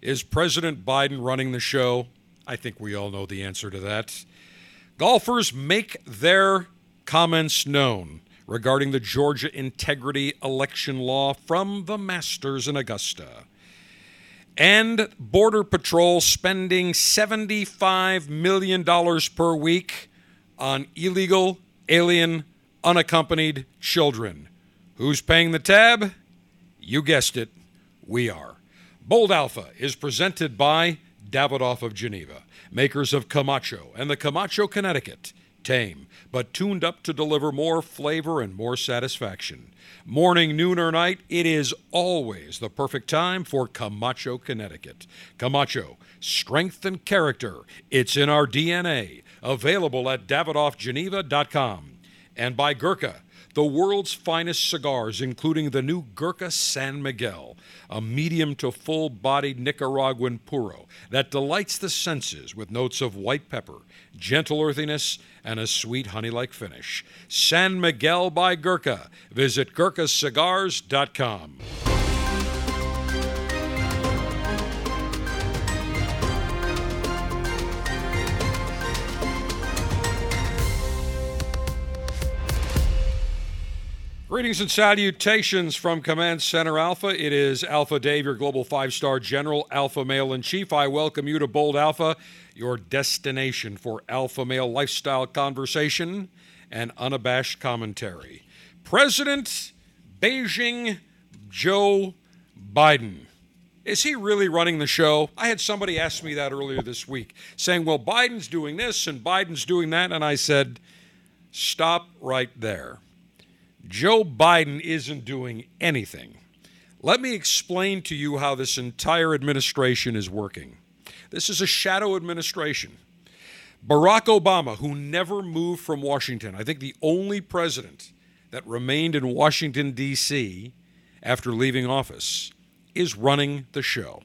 Is President Biden running the show? I think we all know the answer to that. Golfers make their comments known regarding the Georgia integrity election law from the Masters in Augusta. And Border Patrol spending $75 million per week on illegal, alien, unaccompanied children. Who's paying the tab? You guessed it, we are. Bold Alpha is presented by Davidoff of Geneva, makers of Camacho and the Camacho Connecticut. Tame, but tuned up to deliver more flavor and more satisfaction. Morning, noon, or night, it is always the perfect time for Camacho, Connecticut. Camacho, strength and character. It's in our DNA. Available at DavidoffGeneva.com. And by Gurkha, the world's finest cigars, including the new Gurkha San Miguel, a medium to full bodied Nicaraguan puro that delights the senses with notes of white pepper, gentle earthiness, and a sweet honey like finish. San Miguel by Gurkha. Visit GurkhaCigars.com. Greetings and salutations from Command Center Alpha. It is Alpha Dave, your global five star general, Alpha Male in Chief. I welcome you to Bold Alpha, your destination for alpha male lifestyle conversation and unabashed commentary. President Beijing Joe Biden. Is he really running the show? I had somebody ask me that earlier this week, saying, well, Biden's doing this and Biden's doing that. And I said, stop right there. Joe Biden isn't doing anything. Let me explain to you how this entire administration is working. This is a shadow administration. Barack Obama, who never moved from Washington, I think the only president that remained in Washington, D.C. after leaving office, is running the show.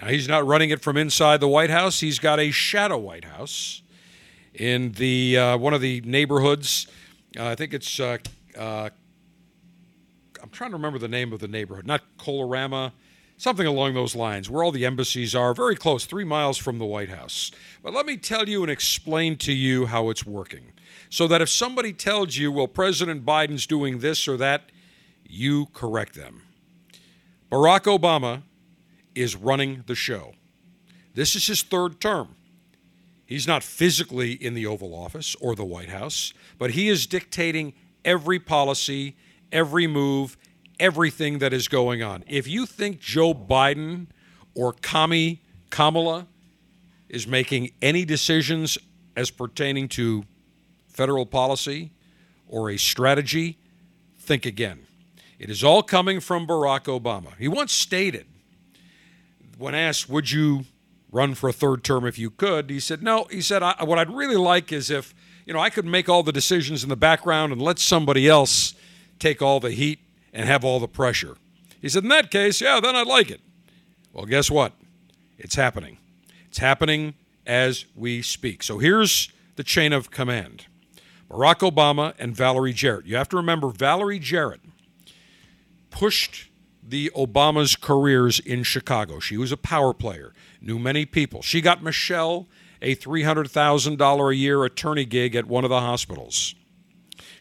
Now, he's not running it from inside the White House, he's got a shadow White House in the uh, one of the neighborhoods. Uh, I think it's uh, uh, I'm trying to remember the name of the neighborhood, not Kalorama, something along those lines, where all the embassies are, very close, three miles from the White House. But let me tell you and explain to you how it's working. So that if somebody tells you, well, President Biden's doing this or that, you correct them. Barack Obama is running the show. This is his third term. He's not physically in the Oval Office or the White House, but he is dictating every policy, every move, everything that is going on. If you think Joe Biden or Kami Kamala is making any decisions as pertaining to federal policy or a strategy, think again. It is all coming from Barack Obama. He once stated, when asked, Would you run for a third term if you could? He said, No. He said, What I'd really like is if you know, I could make all the decisions in the background and let somebody else take all the heat and have all the pressure. He said, in that case, yeah, then I'd like it. Well, guess what? It's happening. It's happening as we speak. So here's the chain of command Barack Obama and Valerie Jarrett. You have to remember, Valerie Jarrett pushed the Obama's careers in Chicago. She was a power player, knew many people. She got Michelle a $300,000 a year attorney gig at one of the hospitals.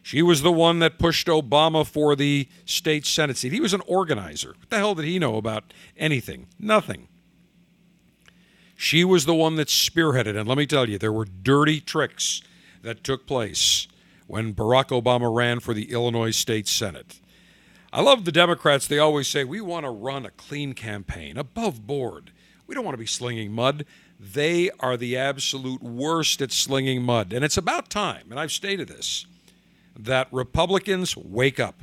She was the one that pushed Obama for the state Senate seat. He was an organizer. What the hell did he know about anything? Nothing. She was the one that spearheaded. And let me tell you, there were dirty tricks that took place when Barack Obama ran for the Illinois State Senate. I love the Democrats. They always say, we want to run a clean campaign, above board. We don't want to be slinging mud. They are the absolute worst at slinging mud. And it's about time, and I've stated this, that Republicans wake up.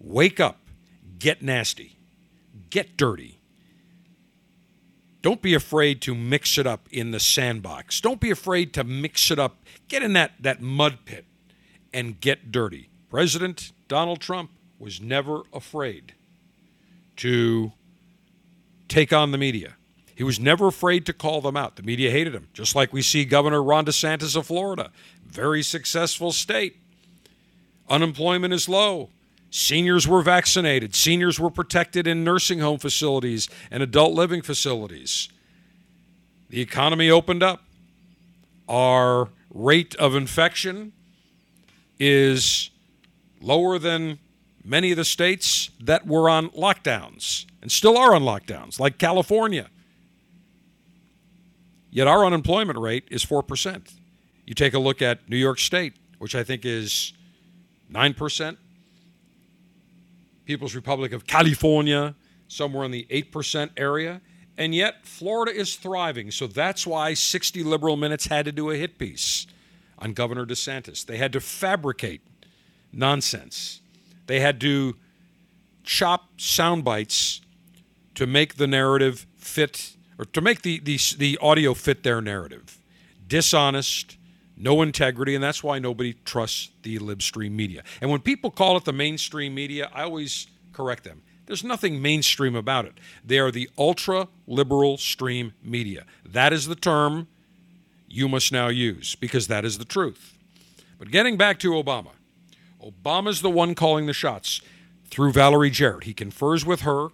Wake up. Get nasty. Get dirty. Don't be afraid to mix it up in the sandbox. Don't be afraid to mix it up. Get in that, that mud pit and get dirty. President Donald Trump was never afraid to take on the media. He was never afraid to call them out. The media hated him, just like we see Governor Ron DeSantis of Florida. Very successful state. Unemployment is low. Seniors were vaccinated. Seniors were protected in nursing home facilities and adult living facilities. The economy opened up. Our rate of infection is lower than many of the states that were on lockdowns and still are on lockdowns, like California. Yet our unemployment rate is 4%. You take a look at New York State, which I think is 9%. People's Republic of California, somewhere in the 8% area. And yet Florida is thriving. So that's why 60 Liberal Minutes had to do a hit piece on Governor DeSantis. They had to fabricate nonsense. They had to chop sound bites to make the narrative fit or to make the, the, the audio fit their narrative. Dishonest, no integrity, and that's why nobody trusts the libstream media. And when people call it the mainstream media, I always correct them. There's nothing mainstream about it. They are the ultra liberal stream media. That is the term you must now use because that is the truth. But getting back to Obama, Obama's the one calling the shots through Valerie Jarrett. He confers with her.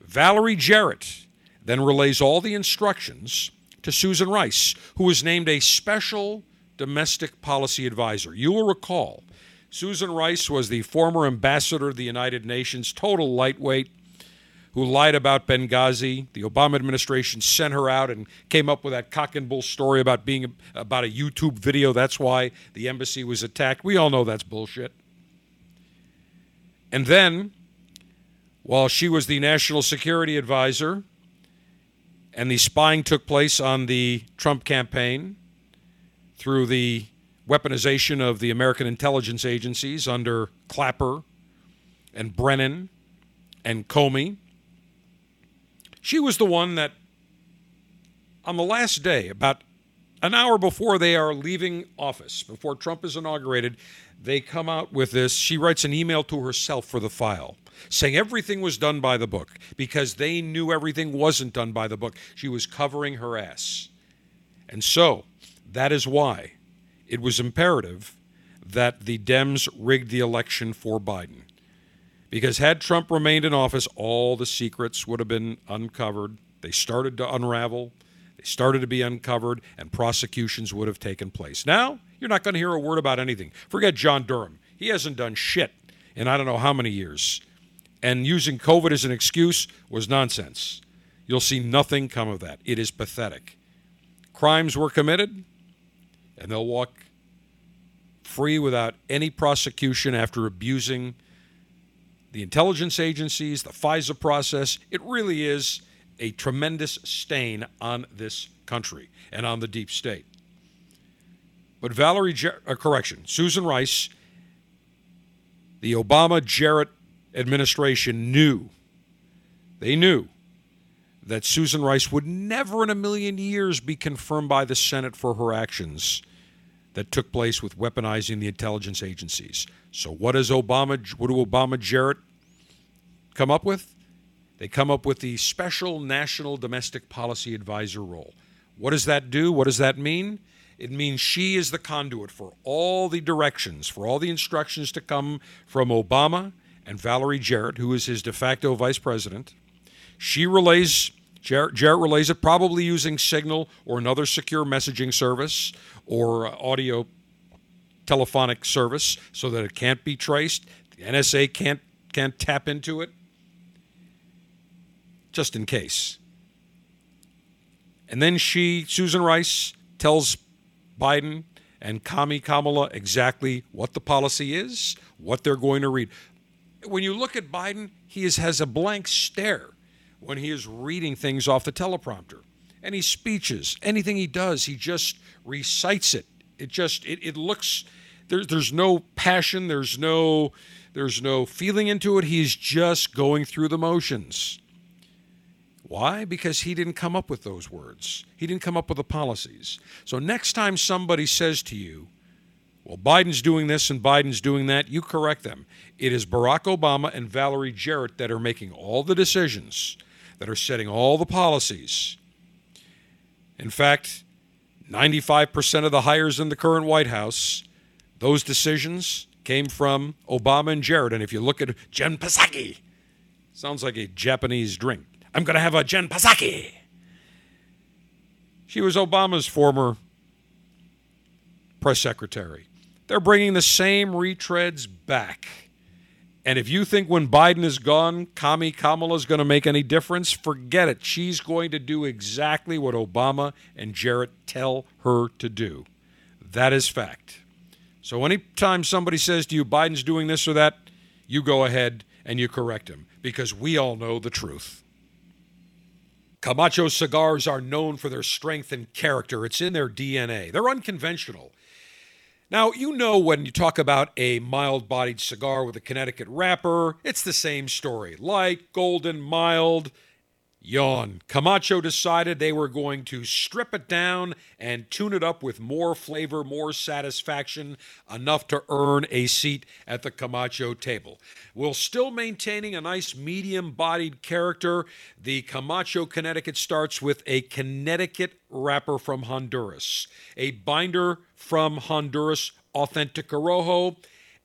Valerie Jarrett then relays all the instructions to Susan Rice, who was named a special domestic policy advisor. You will recall Susan Rice was the former ambassador of the United Nations, total lightweight, who lied about Benghazi. The Obama administration sent her out and came up with that cock and bull story about being about a YouTube video. That's why the embassy was attacked. We all know that's bullshit. And then, while she was the national security advisor, and the spying took place on the Trump campaign through the weaponization of the American intelligence agencies under Clapper and Brennan and Comey. She was the one that, on the last day, about an hour before they are leaving office, before Trump is inaugurated, they come out with this. She writes an email to herself for the file saying everything was done by the book because they knew everything wasn't done by the book. She was covering her ass. And so that is why it was imperative that the Dems rigged the election for Biden. Because had Trump remained in office, all the secrets would have been uncovered. They started to unravel, started to be uncovered, and prosecutions would have taken place. Now, you're not going to hear a word about anything. Forget John Durham. He hasn't done shit in I don't know how many years. And using COVID as an excuse was nonsense. You'll see nothing come of that. It is pathetic. Crimes were committed, and they'll walk free without any prosecution after abusing the intelligence agencies, the FISA process. It really is a tremendous stain on this country and on the deep state. But Valerie, Jar- uh, correction, Susan Rice, the Obama Jarrett administration knew, they knew that Susan Rice would never in a million years be confirmed by the Senate for her actions that took place with weaponizing the intelligence agencies. So what does Obama what do Obama Jarrett come up with? They come up with the special national domestic policy advisor role. What does that do? What does that mean? It means she is the conduit for all the directions, for all the instructions to come from Obama and Valerie Jarrett, who is his de facto vice president. She relays, Jarrett, Jarrett relays it probably using Signal or another secure messaging service or uh, audio telephonic service so that it can't be traced. The NSA can't, can't tap into it, just in case. And then she, Susan Rice, tells Biden and Kami Kamala exactly what the policy is, what they're going to read. When you look at Biden, he is, has a blank stare when he is reading things off the teleprompter. Any speeches, anything he does, he just recites it. It just it, it looks there, there's no passion, there's no there's no feeling into it. He's just going through the motions. Why? Because he didn't come up with those words. He didn't come up with the policies. So next time somebody says to you, well, Biden's doing this and Biden's doing that, you correct them. It is Barack Obama and Valerie Jarrett that are making all the decisions, that are setting all the policies. In fact, 95% of the hires in the current White House, those decisions came from Obama and Jarrett. And if you look at Jen Psaki, sounds like a Japanese drink. I'm going to have a Jen Psaki. She was Obama's former press secretary. They're bringing the same retreads back. And if you think when Biden is gone, Kami Kamala is going to make any difference, forget it. She's going to do exactly what Obama and Jarrett tell her to do. That is fact. So anytime somebody says to you, Biden's doing this or that, you go ahead and you correct him because we all know the truth. Camacho cigars are known for their strength and character. It's in their DNA. They're unconventional. Now, you know when you talk about a mild bodied cigar with a Connecticut wrapper, it's the same story light, golden, mild. Yawn. Camacho decided they were going to strip it down and tune it up with more flavor, more satisfaction, enough to earn a seat at the Camacho table. While still maintaining a nice medium bodied character, the Camacho Connecticut starts with a Connecticut wrapper from Honduras, a binder from Honduras, Authentic Corojo,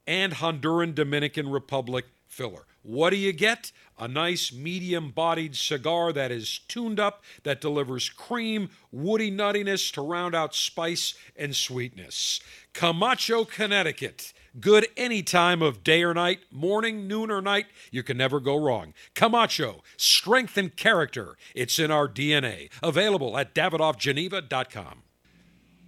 and Honduran Dominican Republic filler. What do you get? A nice medium bodied cigar that is tuned up, that delivers cream, woody nuttiness to round out spice and sweetness. Camacho, Connecticut. Good any time of day or night, morning, noon, or night. You can never go wrong. Camacho, strength and character. It's in our DNA. Available at davidoffgeneva.com.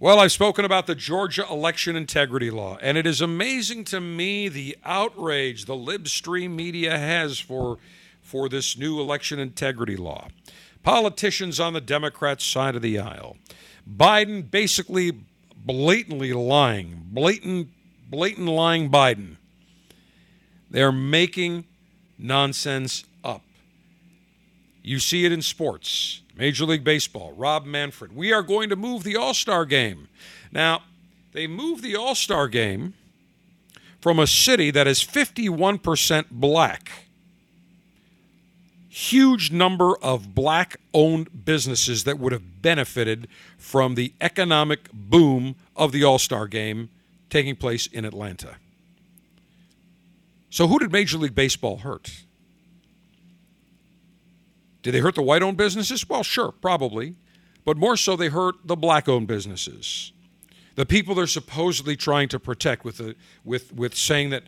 Well, I've spoken about the Georgia election integrity law, and it is amazing to me the outrage the libstream media has for, for this new election integrity law. Politicians on the Democrat side of the aisle. Biden basically blatantly lying, blatant, blatant lying Biden. They're making nonsense up. You see it in sports. Major League Baseball, Rob Manfred. We are going to move the All Star game. Now, they moved the All Star game from a city that is 51% black. Huge number of black owned businesses that would have benefited from the economic boom of the All Star game taking place in Atlanta. So, who did Major League Baseball hurt? Did they hurt the white owned businesses? Well, sure, probably. But more so, they hurt the black owned businesses. The people they're supposedly trying to protect with, the, with, with saying that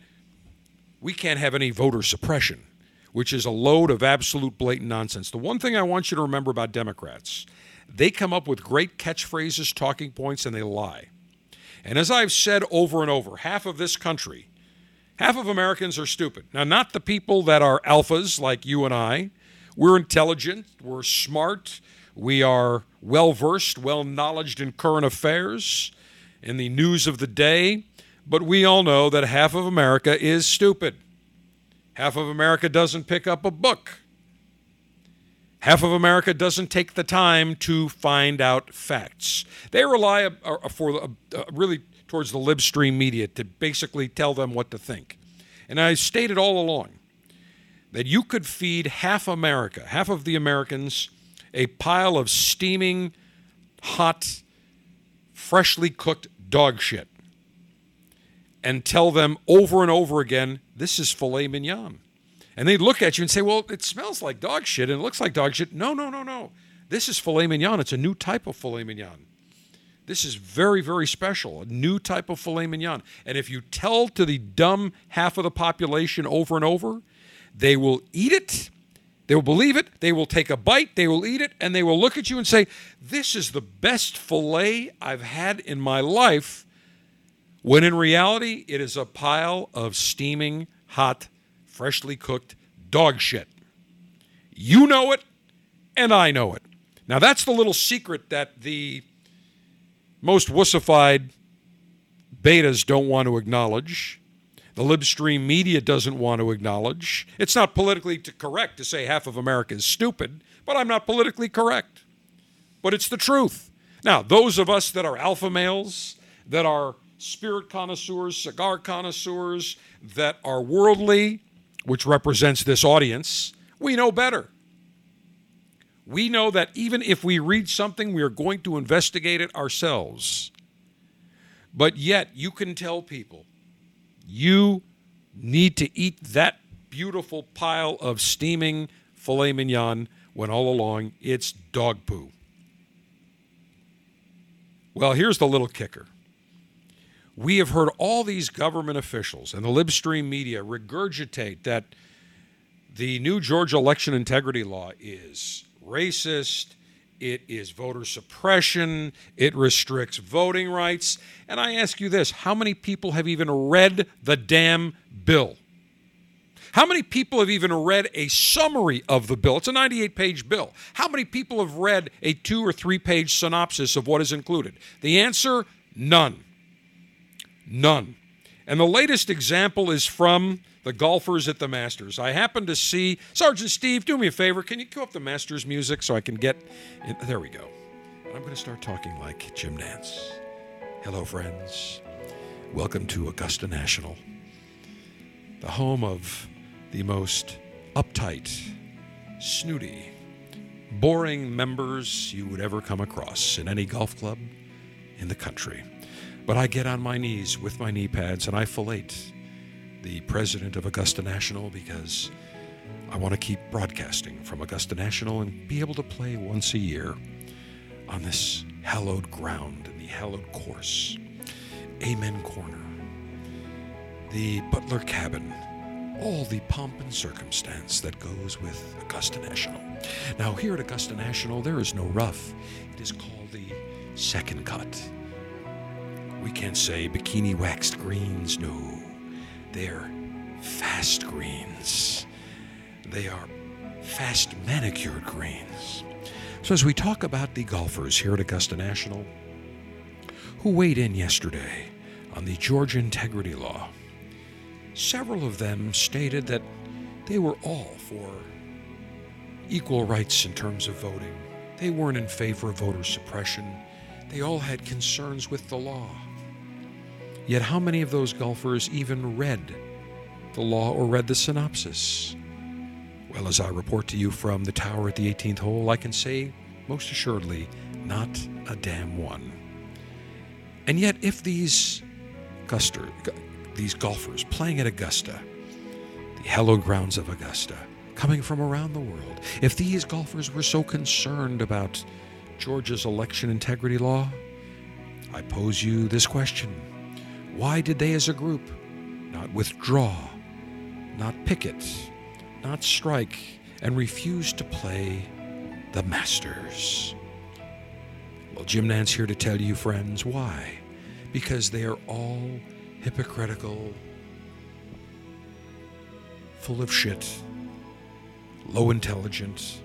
we can't have any voter suppression, which is a load of absolute blatant nonsense. The one thing I want you to remember about Democrats, they come up with great catchphrases, talking points, and they lie. And as I've said over and over, half of this country, half of Americans are stupid. Now, not the people that are alphas like you and I, we're intelligent, we're smart, we are well versed, well knowledged in current affairs, in the news of the day, but we all know that half of America is stupid. Half of America doesn't pick up a book. Half of America doesn't take the time to find out facts. They rely uh, uh, for uh, really towards the libstream media to basically tell them what to think. And I stated all along that you could feed half America, half of the Americans, a pile of steaming, hot, freshly cooked dog shit and tell them over and over again, this is filet mignon. And they'd look at you and say, well, it smells like dog shit and it looks like dog shit. No, no, no, no. This is filet mignon. It's a new type of filet mignon. This is very, very special, a new type of filet mignon. And if you tell to the dumb half of the population over and over, they will eat it. They will believe it. They will take a bite. They will eat it. And they will look at you and say, This is the best filet I've had in my life. When in reality, it is a pile of steaming, hot, freshly cooked dog shit. You know it, and I know it. Now, that's the little secret that the most wussified betas don't want to acknowledge the libstream media doesn't want to acknowledge. It's not politically correct to say half of America is stupid, but I'm not politically correct. But it's the truth. Now, those of us that are alpha males, that are spirit connoisseurs, cigar connoisseurs, that are worldly, which represents this audience, we know better. We know that even if we read something, we are going to investigate it ourselves. But yet, you can tell people You need to eat that beautiful pile of steaming filet mignon when all along it's dog poo. Well, here's the little kicker. We have heard all these government officials and the libstream media regurgitate that the new Georgia election integrity law is racist, it is voter suppression, it restricts voting rights. And I ask you this how many people have even read the damn bill? How many people have even read a summary of the bill? It's a 98 page bill. How many people have read a two or three page synopsis of what is included? The answer none. None. And the latest example is from the golfers at the Masters. I happened to see Sergeant Steve. Do me a favor. Can you cue up the Masters music so I can get? In? There we go. I'm going to start talking like Jim Nantz. Hello, friends. Welcome to Augusta National, the home of the most uptight, snooty, boring members you would ever come across in any golf club in the country. But I get on my knees with my knee pads and I fillet the president of Augusta National because I want to keep broadcasting from Augusta National and be able to play once a year on this hallowed ground and the hallowed course. Amen Corner, the Butler Cabin, all the pomp and circumstance that goes with Augusta National. Now, here at Augusta National, there is no rough. It is called the second cut. We can't say bikini waxed greens, no. They're fast greens. They are fast manicured greens. So, as we talk about the golfers here at Augusta National who weighed in yesterday on the Georgia Integrity Law, several of them stated that they were all for equal rights in terms of voting. They weren't in favor of voter suppression. They all had concerns with the law. Yet, how many of those golfers even read the law or read the synopsis? Well, as I report to you from the tower at the 18th hole, I can say most assuredly, not a damn one. And yet, if these Guster, these golfers playing at Augusta, the hallowed grounds of Augusta, coming from around the world, if these golfers were so concerned about Georgia's election integrity law, I pose you this question Why did they as a group not withdraw, not picket, not strike, and refuse to play the Masters? Well, Jim Nantz here to tell you, friends, why. Because they are all hypocritical, full of shit, low intelligent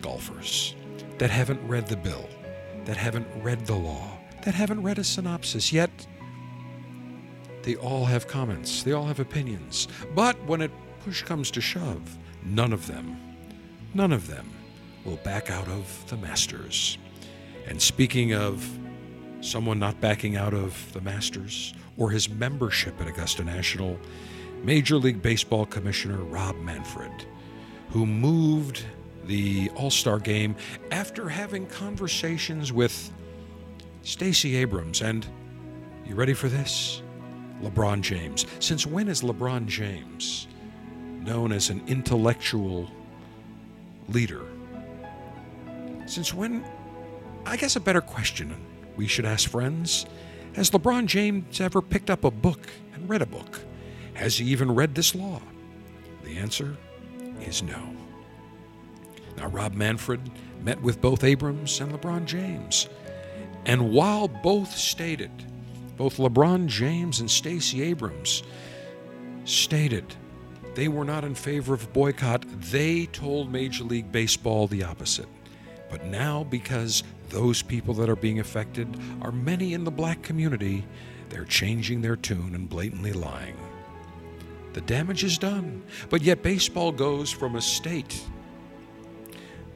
golfers that haven't read the bill, that haven't read the law, that haven't read a synopsis yet. They all have comments, they all have opinions. But when it push comes to shove, none of them, none of them will back out of the Masters. And speaking of someone not backing out of the Masters or his membership at Augusta National, Major League Baseball Commissioner Rob Manfred, who moved the All Star game after having conversations with Stacey Abrams and, you ready for this? LeBron James. Since when is LeBron James known as an intellectual leader? Since when? I guess a better question we should ask friends Has LeBron James ever picked up a book and read a book? Has he even read this law? The answer is no. Now, Rob Manfred met with both Abrams and LeBron James. And while both stated, both LeBron James and Stacey Abrams stated they were not in favor of a boycott, they told Major League Baseball the opposite. But now, because those people that are being affected are many in the black community, they're changing their tune and blatantly lying. The damage is done, but yet baseball goes from a state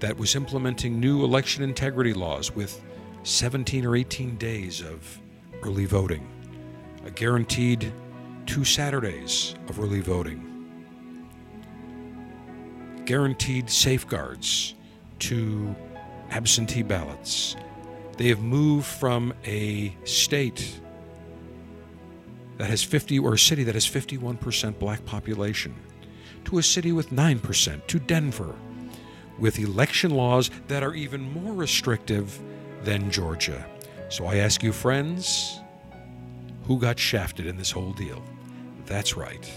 that was implementing new election integrity laws with 17 or 18 days of early voting, a guaranteed two Saturdays of early voting, guaranteed safeguards to absentee ballots. They have moved from a state that has 50 or a city that has 51% black population to a city with 9% to Denver with election laws that are even more restrictive than Georgia. So I ask you friends, who got shafted in this whole deal? That's right.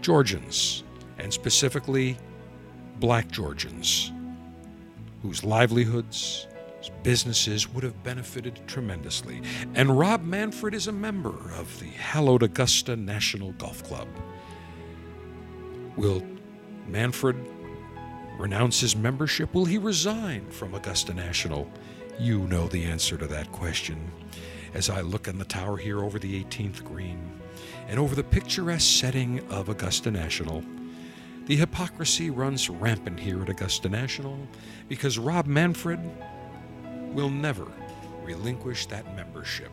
Georgians, and specifically black Georgians, whose livelihoods, businesses would have benefited tremendously. And Rob Manfred is a member of the hallowed Augusta National Golf Club. Will Manfred renounce his membership? Will he resign from Augusta National? You know the answer to that question. As I look in the tower here over the 18th green and over the picturesque setting of Augusta National, the hypocrisy runs rampant here at Augusta National because Rob Manfred will never relinquish that membership.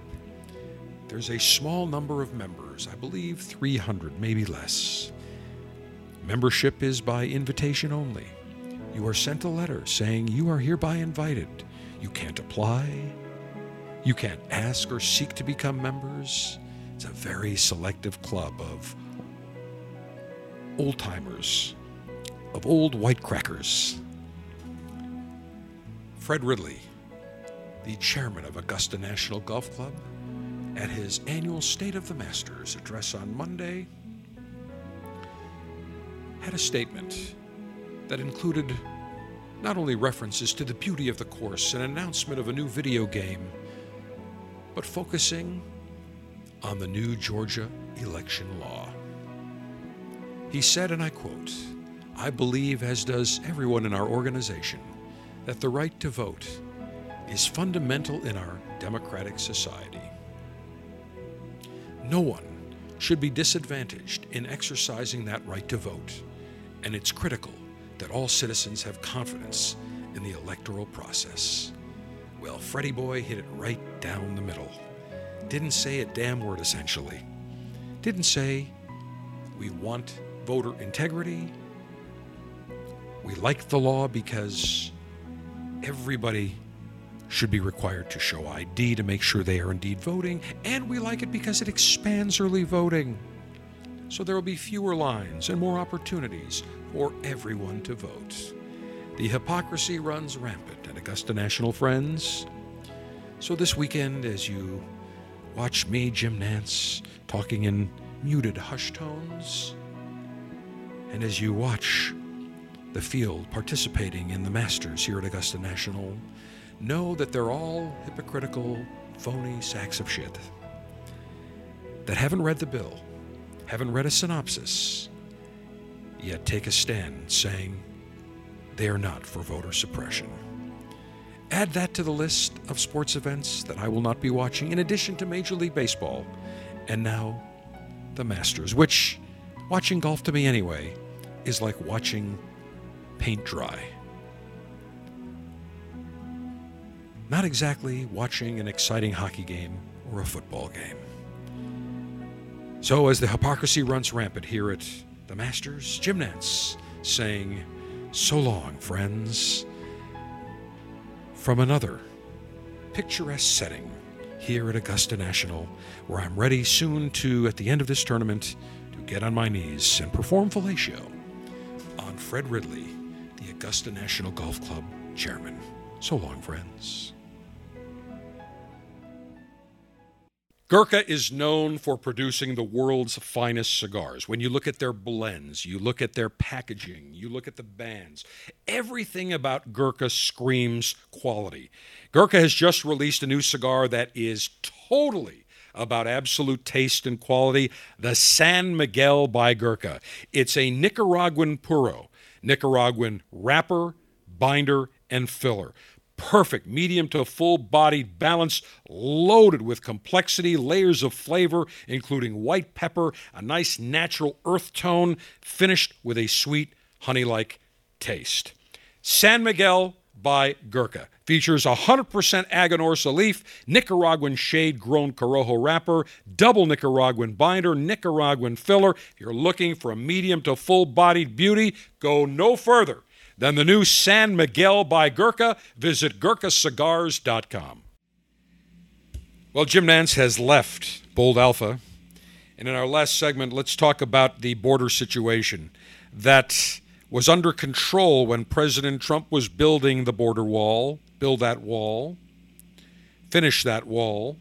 There's a small number of members, I believe 300, maybe less. Membership is by invitation only. You are sent a letter saying you are hereby invited. You can't apply. You can't ask or seek to become members. It's a very selective club of old timers, of old white crackers. Fred Ridley, the chairman of Augusta National Golf Club, at his annual State of the Masters address on Monday, had a statement that included not only references to the beauty of the course and announcement of a new video game, but focusing on the new Georgia election law. He said, and I quote, I believe, as does everyone in our organization, that the right to vote is fundamental in our democratic society. No one should be disadvantaged in exercising that right to vote, and it's critical that all citizens have confidence in the electoral process. Well, Freddie Boy hit it right down the middle. Didn't say a damn word, essentially. Didn't say, we want voter integrity. We like the law because everybody should be required to show ID to make sure they are indeed voting, and we like it because it expands early voting. So there will be fewer lines and more opportunities for everyone to vote. The hypocrisy runs rampant at Augusta National Friends. So this weekend, as you watch me, Jim Nantz, talking in muted hush tones, and as you watch the field participating in the Masters here at Augusta National, know that they're all hypocritical, phony sacks of shit that haven't read the bill, haven't read a synopsis, yet take a stand saying they are not for voter suppression. Add that to the list of sports events that I will not be watching, in addition to Major League Baseball, and now the Masters, which, watching golf to me anyway, is like watching paint dry. Not exactly watching an exciting hockey game or a football game. So, as the hypocrisy runs rampant here at the Masters, Jim Nantz saying, So long, friends, from another picturesque setting here at Augusta National, where I'm ready soon to, at the end of this tournament, to get on my knees and perform fellatio on Fred Ridley, the Augusta National Golf Club chairman. So long, friends. Gurkha is known for producing the world's finest cigars. When you look at their blends, you look at their packaging, you look at the bands, everything about Gurkha screams quality. Gurkha has just released a new cigar that is totally about absolute taste and quality the San Miguel by Gurkha. It's a Nicaraguan puro, Nicaraguan wrapper, binder, and filler perfect medium to full bodied balance, loaded with complexity, layers of flavor, including white pepper, a nice natural earth tone, finished with a sweet honey like taste. San Miguel by Gurkha features 100% Aganorsa leaf, Nicaraguan shade grown Corojo wrapper, double Nicaraguan binder, Nicaraguan filler. If you're looking for a medium to full bodied beauty, go no further than the new San Miguel by Gurkha. Visit GurkhaCigars.com. Well, Jim Nantz has left Bold Alpha, And in our last segment, let's talk about the border situation that was under control when President Trump was building the border wall, build that wall, finish that wall.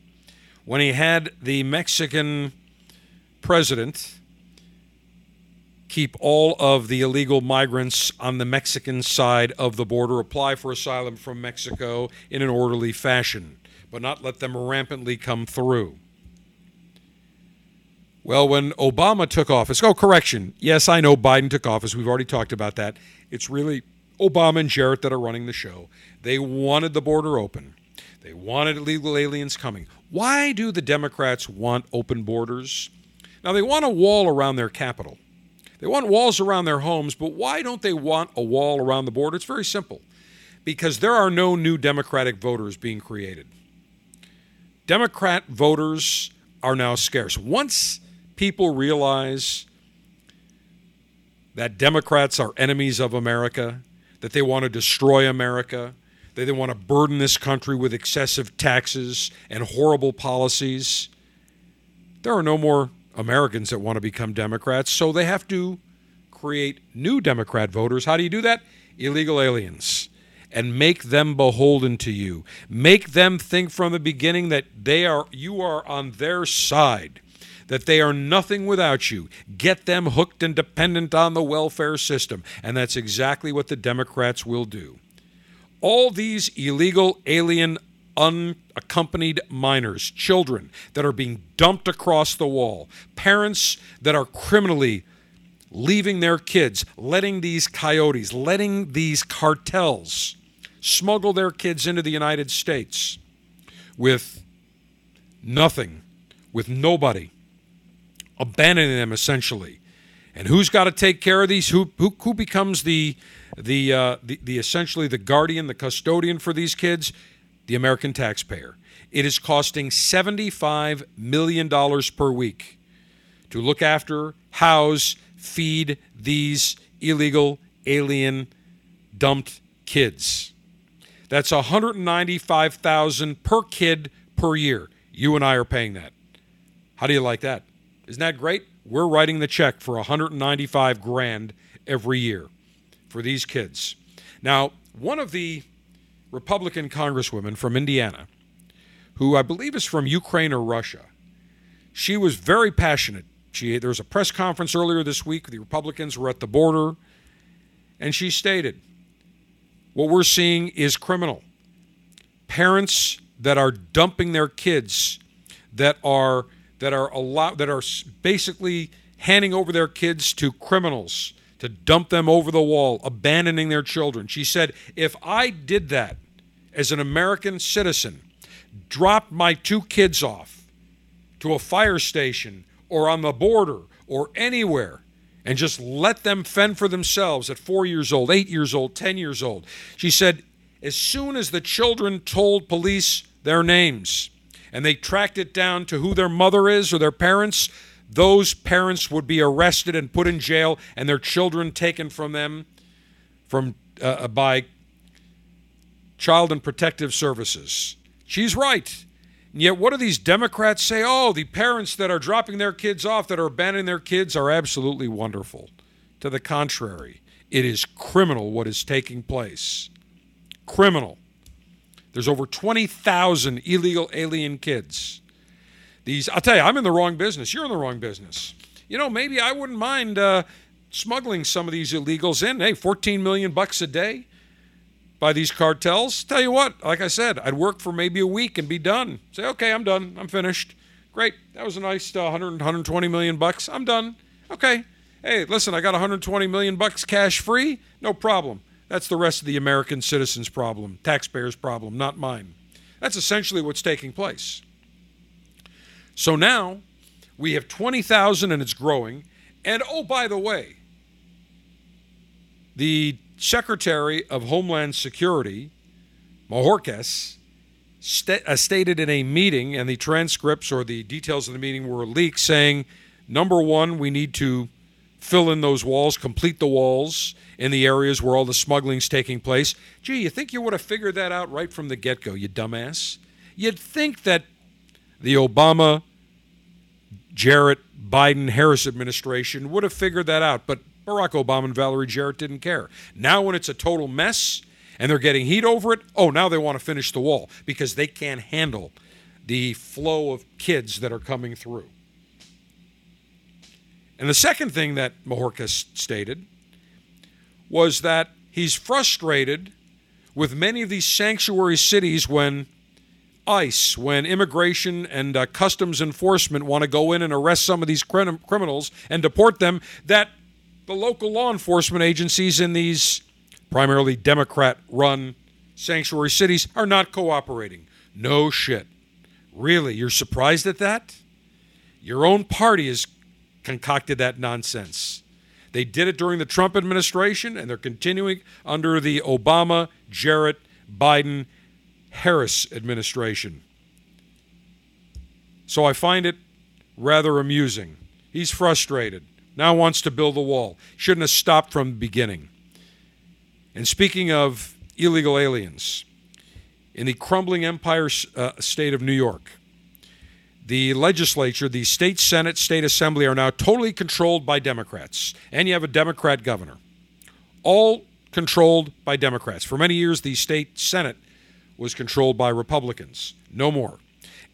When he had the Mexican president keep all of the illegal migrants on the Mexican side of the border apply for asylum from Mexico in an orderly fashion, but not let them rampantly come through. Well, when Obama took office, oh, correction. Yes, I know Biden took office. We've already talked about that. It's really Obama and Jarrett that are running the show. They wanted the border open, they wanted illegal aliens coming. Why do the Democrats want open borders? Now, they want a wall around their capital. They want walls around their homes, but why don't they want a wall around the border? It's very simple because there are no new Democratic voters being created. Democrat voters are now scarce. Once people realize that Democrats are enemies of America, that they want to destroy America, that they want to burden this country with excessive taxes and horrible policies, there are no more Americans that want to become Democrats, so they have to create new Democrat voters. How do you do that? Illegal aliens. And make them beholden to you. Make them think from the beginning that they are you are on their side that they are nothing without you. Get them hooked and dependent on the welfare system. And that's exactly what the Democrats will do. All these illegal alien unaccompanied minors, children that are being dumped across the wall, parents that are criminally leaving their kids, letting these coyotes, letting these cartels smuggle their kids into the United States with nothing, with nobody abandoning them essentially. And who's got to take care of these? Who who, who becomes the the, uh, the the essentially the guardian, the custodian for these kids? The American taxpayer. It is costing $75 million per week to look after, house, feed these illegal alien dumped kids. That's 195,000 per kid per year. You and I are paying that. How do you like that? Isn't that great? We're writing the check for 195 grand every year for these kids. Now, one of the Republican congresswoman from Indiana, who I believe is from Ukraine or Russia, she was very passionate. She, there was a press conference earlier this week. The Republicans were at the border, and she stated, What we're seeing is criminal. Parents that are dumping their kids, that are that are allow, that are basically handing over their kids to criminals to dump them over the wall, abandoning their children. She said, "If I did that as an American citizen, dropped my two kids off to a fire station or on the border or anywhere." And just let them fend for themselves at four years old, eight years old, 10 years old. She said, as soon as the children told police their names, and they tracked it down to who their mother is or their parents, those parents would be arrested and put in jail and their children taken from them from uh, uh, by child and protective services. She's right. And yet, what do these Democrats say? Oh, the parents that are dropping their kids off, that are abandoning their kids, are absolutely wonderful. To the contrary, it is criminal what is taking place. Criminal. There's over 20,000 illegal alien kids. These, I'll tell you, I'm in the wrong business. You're in the wrong business. You know, maybe I wouldn't mind uh, smuggling some of these illegals in. Hey, 14 million bucks a day by these cartels. Tell you what, like I said, I'd work for maybe a week and be done. Say, okay, I'm done. I'm finished. Great. That was a nice uh, 100, 120 million bucks. I'm done. Okay. Hey, listen, I got 120 million bucks cash free. No problem. That's the rest of the American citizens' problem, taxpayers' problem, not mine. That's essentially what's taking place. So now we have 20,000 and it's growing. And oh, by the way, the Secretary of Homeland Security, Mayorkas, st- uh, stated in a meeting, and the transcripts or the details of the meeting were leaked, saying, number one, we need to fill in those walls, complete the walls in the areas where all the smuggling's taking place. Gee, you think you would have figured that out right from the get go, you dumbass? You'd think that the Obama Jarrett Biden Harris administration would have figured that out, but Barack Obama and Valerie Jarrett didn't care. Now, when it's a total mess and they're getting heat over it, oh, now they want to finish the wall because they can't handle the flow of kids that are coming through. And the second thing that Mayorkas stated was that he's frustrated with many of these sanctuary cities when ICE, when immigration and uh, customs enforcement want to go in and arrest some of these crim- criminals and deport them, that the local law enforcement agencies in these primarily Democrat run sanctuary cities are not cooperating. No shit. Really? You're surprised at that? Your own party has concocted that nonsense. They did it during the Trump administration, and they're continuing under the Obama, Jarrett, Biden, Harris administration. So I find it rather amusing. He's frustrated. Now wants to build a wall. Shouldn't have stopped from the beginning. And speaking of illegal aliens, in the crumbling empire uh, state of New York, the legislature, the state senate, state assembly are now totally controlled by Democrats, and you have a Democrat governor. All controlled by Democrats. For many years, the state senate was controlled by Republicans. No more.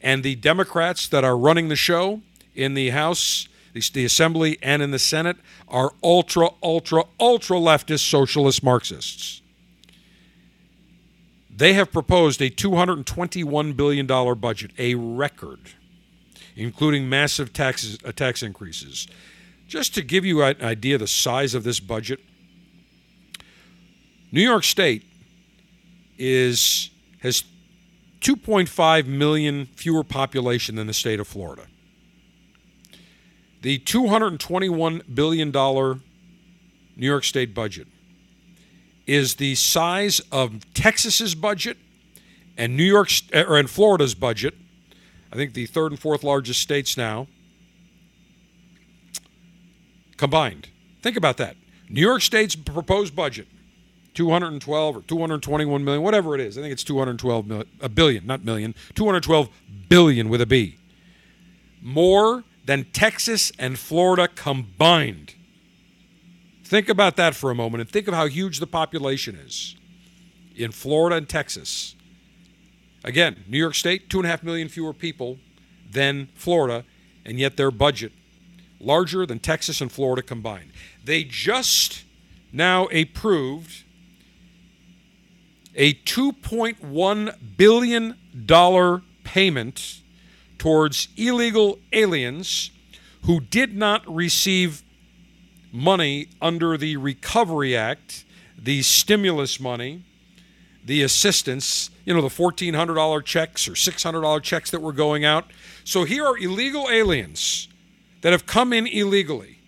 And the Democrats that are running the show in the House, the, Assembly, and in the Senate are ultra, ultra, ultra leftist socialist Marxists. They have proposed a $221 billion budget, a record including massive taxes, uh, tax increases. Just to give you an idea of the size of this budget, New York State is has 2.5 million fewer population than the state of Florida. The 221 billion dollar New York State budget is the size of Texas's budget and New York's uh, or in Florida's budget I think the third and fourth largest states now combined. Think about that. New York State's proposed budget 212 or 221 million, whatever it is. I think it's 212 million, a billion, not million, 212 billion with a B. More than Texas and Florida combined. Think about that for a moment and think of how huge the population is in Florida and Texas. Again, New York State, two and a half million fewer people than Florida, and yet their budget larger than Texas and Florida combined. They just now approved a $2.1 billion payment towards illegal aliens who did not receive money under the Recovery Act, the stimulus money, the assistance you know, the $1,400 checks or $600 checks that were going out. So here are illegal aliens that have come in illegally,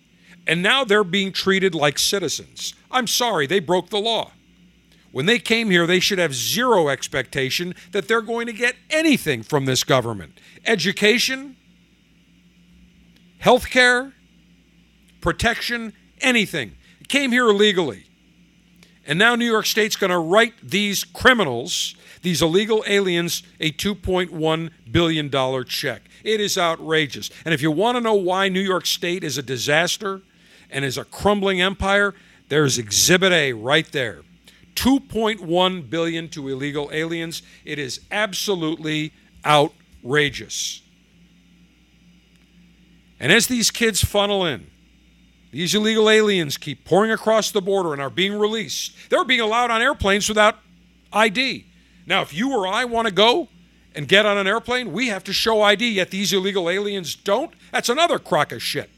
and now they're being treated like citizens. I'm sorry, they broke the law. When they came here, they should have zero expectation that they're going to get anything from this government education, health care, protection, anything. came here illegally. And now New York State's going to write these criminals these illegal aliens a $2.1 billion check. It is outrageous. And if you want to know why New York State is a disaster and is a crumbling empire, there's Exhibit A right there. 2.1 billion to illegal aliens. It is absolutely outrageous. And as these kids funnel in, these illegal aliens keep pouring across the border and are being released. They're being allowed on airplanes without ID. Now, if you or I want to go and get on an airplane, we have to show ID, yet these illegal aliens don't. That's another crock of shit.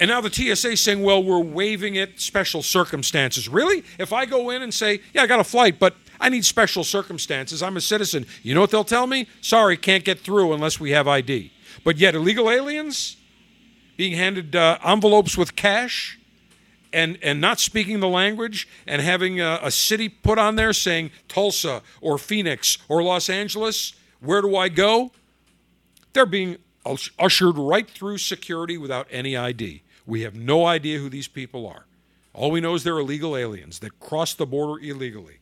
And now the TSA is saying, well, we're waiving it, special circumstances. Really? If I go in and say, yeah, I got a flight, but I need special circumstances, I'm a citizen, you know what they'll tell me? Sorry, can't get through unless we have ID. But yet, illegal aliens being handed uh, envelopes with cash and and not speaking the language and having a, a, city put on there saying Tulsa or Phoenix or Los Angeles, where do I go? They're being ushered right through security without any ID. We have no idea who these people are. All we know is they're illegal aliens that cross the border illegally.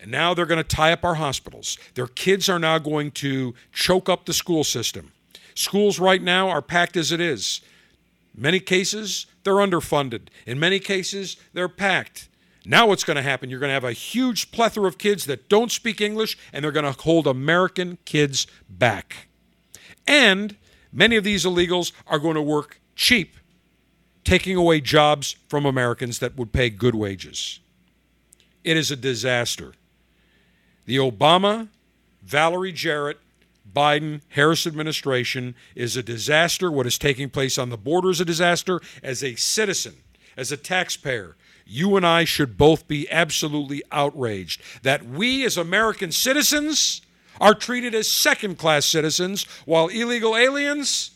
And now they're going to tie up our hospitals. Their kids are now going to choke up the school system Schools right now are packed as it is. Many cases, they're underfunded. In many cases, they're packed. Now, what's going to happen? You're going to have a huge plethora of kids that don't speak English, and they're going to hold American kids back. And many of these illegals are going to work cheap, taking away jobs from Americans that would pay good wages. It is a disaster. The Obama, Valerie Jarrett, Biden Harris administration is a disaster. What is taking place on the border is a disaster. As a citizen, as a taxpayer, you and I should both be absolutely outraged that we, as American citizens, are treated as second class citizens while illegal aliens.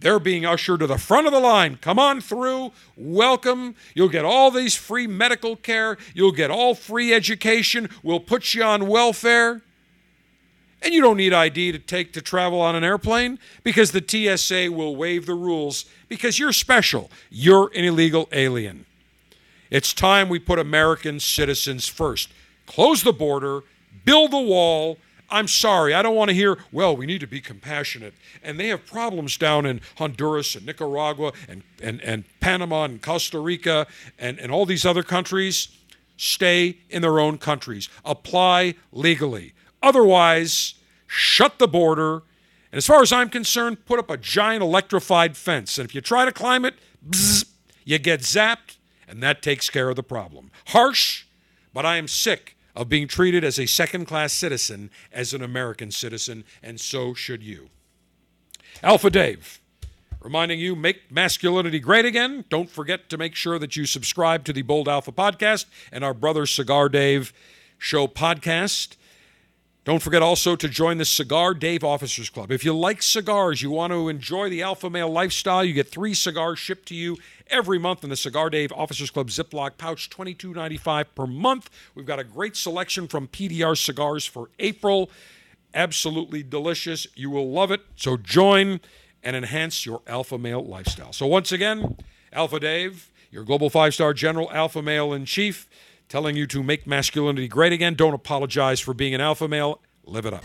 They're being ushered to the front of the line. Come on through. Welcome. You'll get all these free medical care. You'll get all free education. We'll put you on welfare. And you don't need ID to take to travel on an airplane because the TSA will waive the rules because you're special. You're an illegal alien. It's time we put American citizens first. Close the border, build the wall. I'm sorry, I don't want to hear, well, we need to be compassionate. And they have problems down in Honduras and Nicaragua and, and, and Panama and Costa Rica and, and all these other countries. Stay in their own countries, apply legally. Otherwise, shut the border. And as far as I'm concerned, put up a giant electrified fence. And if you try to climb it, bzz, you get zapped, and that takes care of the problem. Harsh, but I am sick of being treated as a second class citizen as an American citizen, and so should you. Alpha Dave, reminding you make masculinity great again. Don't forget to make sure that you subscribe to the Bold Alpha podcast and our brother Cigar Dave show podcast. Don't forget also to join the Cigar Dave Officers Club. If you like cigars, you want to enjoy the alpha male lifestyle, you get three cigars shipped to you every month in the Cigar Dave Officers Club Ziploc pouch, $22.95 per month. We've got a great selection from PDR cigars for April. Absolutely delicious. You will love it. So join and enhance your alpha male lifestyle. So once again, Alpha Dave, your global five star general, alpha male in chief telling you to make masculinity great again. Don't apologize for being an alpha male. Live it up.